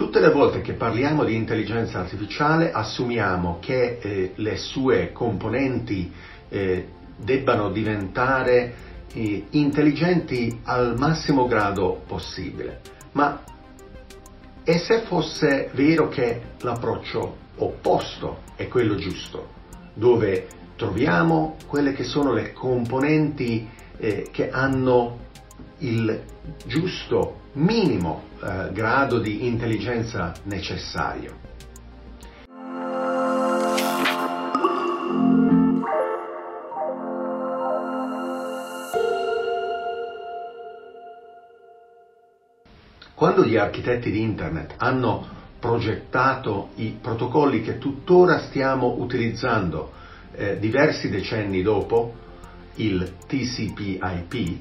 Tutte le volte che parliamo di intelligenza artificiale assumiamo che eh, le sue componenti eh, debbano diventare eh, intelligenti al massimo grado possibile. Ma e se fosse vero che l'approccio opposto è quello giusto, dove troviamo quelle che sono le componenti eh, che hanno il giusto minimo eh, grado di intelligenza necessario. Quando gli architetti di Internet hanno progettato i protocolli che tuttora stiamo utilizzando eh, diversi decenni dopo, il TCP/IP,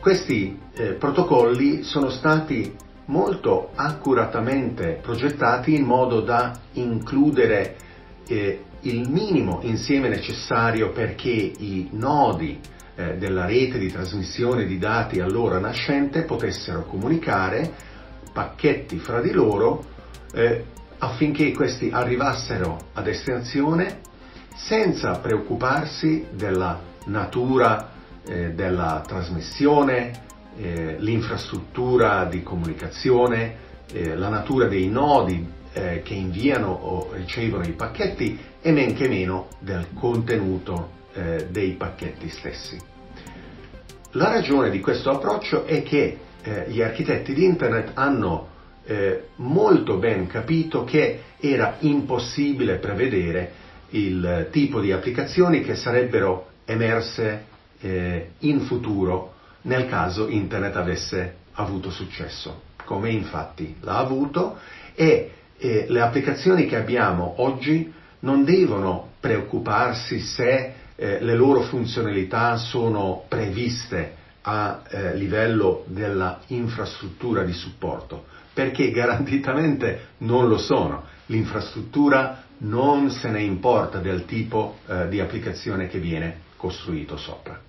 questi eh, protocolli sono stati molto accuratamente progettati in modo da includere eh, il minimo insieme necessario perché i nodi eh, della rete di trasmissione di dati allora nascente potessero comunicare pacchetti fra di loro eh, affinché questi arrivassero a destinazione senza preoccuparsi della natura eh, della trasmissione, eh, l'infrastruttura di comunicazione, eh, la natura dei nodi eh, che inviano o ricevono i pacchetti e men che meno del contenuto eh, dei pacchetti stessi. La ragione di questo approccio è che eh, gli architetti di Internet hanno molto ben capito che era impossibile prevedere il tipo di applicazioni che sarebbero emerse eh, in futuro nel caso Internet avesse avuto successo, come infatti l'ha avuto e eh, le applicazioni che abbiamo oggi non devono preoccuparsi se eh, le loro funzionalità sono previste a eh, livello della infrastruttura di supporto, perché garantitamente non lo sono. L'infrastruttura non se ne importa del tipo eh, di applicazione che viene costruito sopra.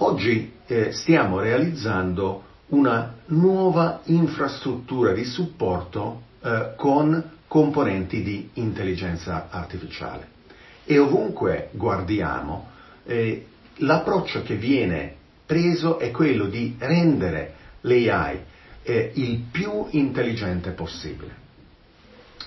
Oggi eh, stiamo realizzando una nuova infrastruttura di supporto eh, con componenti di intelligenza artificiale e ovunque guardiamo eh, l'approccio che viene preso è quello di rendere l'AI eh, il più intelligente possibile.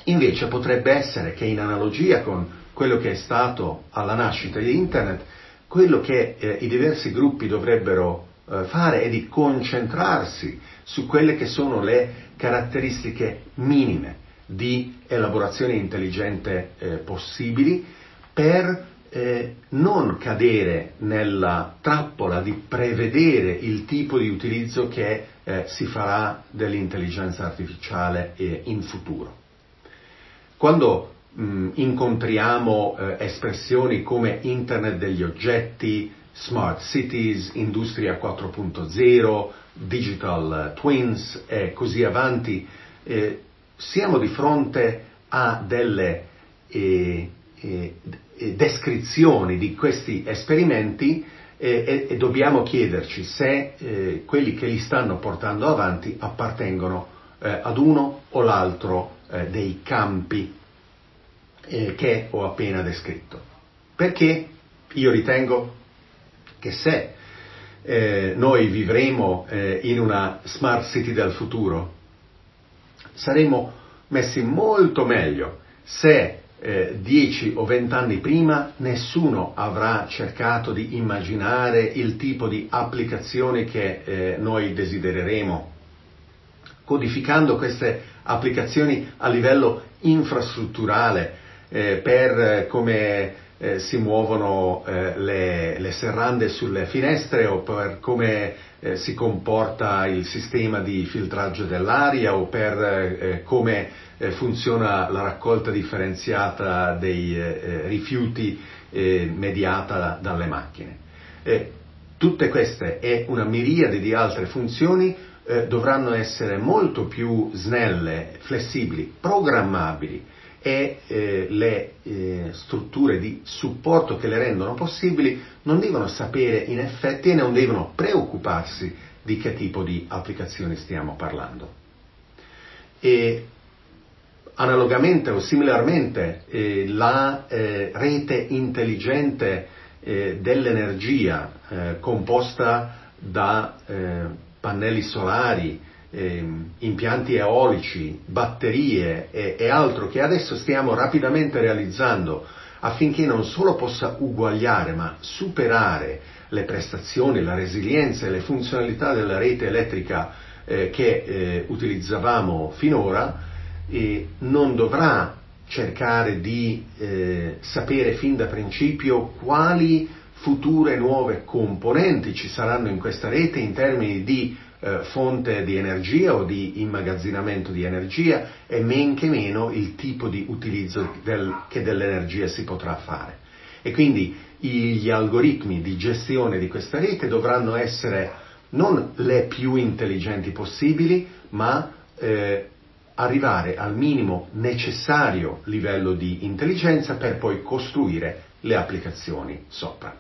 Invece potrebbe essere che in analogia con quello che è stato alla nascita di Internet, quello che eh, i diversi gruppi dovrebbero eh, fare è di concentrarsi su quelle che sono le caratteristiche minime di elaborazione intelligente eh, possibili per eh, non cadere nella trappola di prevedere il tipo di utilizzo che eh, si farà dell'intelligenza artificiale eh, in futuro. Quando mh, mm, incontriamo eh, espressioni come Internet degli oggetti, Smart Cities, Industria 4.0, Digital Twins e così avanti, eh, siamo di fronte a delle eh, eh, descrizioni di questi esperimenti e, e dobbiamo chiederci se eh, quelli che li stanno portando avanti appartengono eh, ad uno o l'altro eh, dei campi eh, che ho appena descritto. Perché io ritengo che se eh, noi vivremo eh, in una smart city del futuro, saremo messi molto meglio se eh, 10 o 20 anni prima nessuno avrà cercato di immaginare il tipo di applicazioni che eh, noi desidereremo, codificando queste applicazioni a livello infrastrutturale, eh, per eh, come eh, si muovono eh, le, le, serrande sulle finestre o per come eh, si comporta il sistema di filtraggio dell'aria o per eh, come funziona la raccolta differenziata dei rifiuti mediata da, dalle macchine. tutte queste e una miriade di altre funzioni dovranno essere molto più snelle, flessibili, programmabili e eh, le eh, strutture di supporto che le rendono possibili non devono sapere in effetti e non devono preoccuparsi di che tipo di applicazioni stiamo parlando. e analogamente o similarmente eh, la eh, rete intelligente eh, dell'energia eh, composta da pannelli solari, ehm, impianti eolici, batterie e, e altro che adesso stiamo rapidamente realizzando affinché non solo possa uguagliare ma superare le prestazioni, la resilienza e le funzionalità della rete elettrica eh, che eh, utilizzavamo finora, eh, non dovrà cercare di eh, sapere fin da principio quali future nuove componenti ci saranno in questa rete in termini di eh, fonte di energia o di immagazzinamento di energia e men che meno il tipo di utilizzo del, che dell'energia si potrà fare. E quindi gli algoritmi di gestione di questa rete dovranno essere non le più intelligenti possibili, ma eh, arrivare al minimo necessario livello di intelligenza per poi costruire le applicazioni sopra.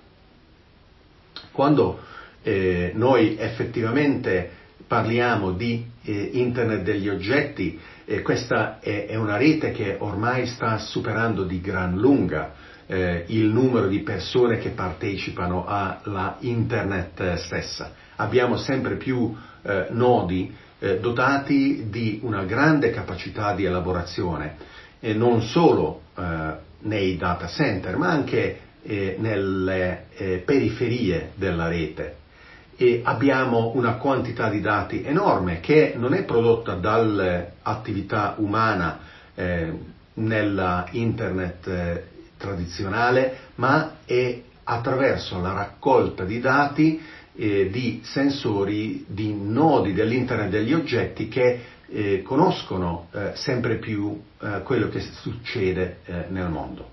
Quando eh, noi effettivamente parliamo di eh, Internet degli oggetti, eh, questa è, è, una rete che ormai sta superando di gran lunga eh, il numero di persone che partecipano alla Internet stessa. Abbiamo sempre più eh, nodi eh, dotati di una grande capacità di elaborazione, non solo nei data center, ma anche nelle periferie della rete. E abbiamo una quantità di dati enorme che non è prodotta dall'attività umana eh, nella internet tradizionale, ma è attraverso la raccolta di dati eh, di sensori, di nodi dell'Internet degli oggetti che eh, conoscono eh, sempre più eh, quello che succede eh, nel mondo.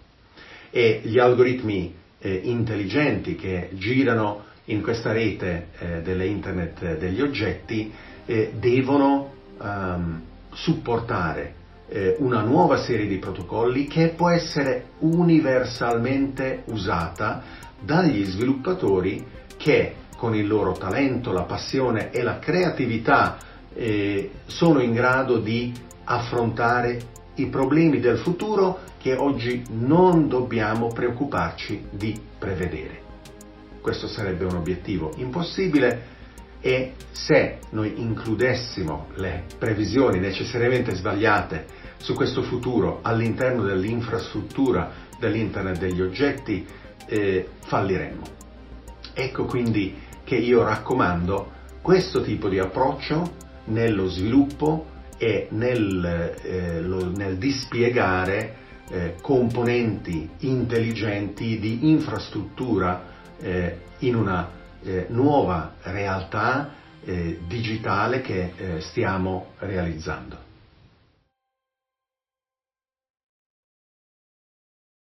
E gli algoritmi eh, intelligenti che girano in questa rete dell'Internet degli oggetti devono um, supportare una nuova serie di protocolli che può essere universalmente usata dagli sviluppatori che con il loro talento, la passione e la creatività eh, sono in grado di affrontare i problemi del futuro che oggi non dobbiamo preoccuparci di prevedere. Questo sarebbe un obiettivo impossibile e se noi includessimo le previsioni necessariamente sbagliate su questo futuro all'interno dell'infrastruttura dell'Internet degli oggetti, eh, falliremmo. Ecco quindi che io raccomando questo tipo di approccio nello sviluppo e nel, eh, lo, nel dispiegare eh, componenti intelligenti di infrastruttura eh, in una eh, nuova realtà eh, digitale che eh, stiamo realizzando.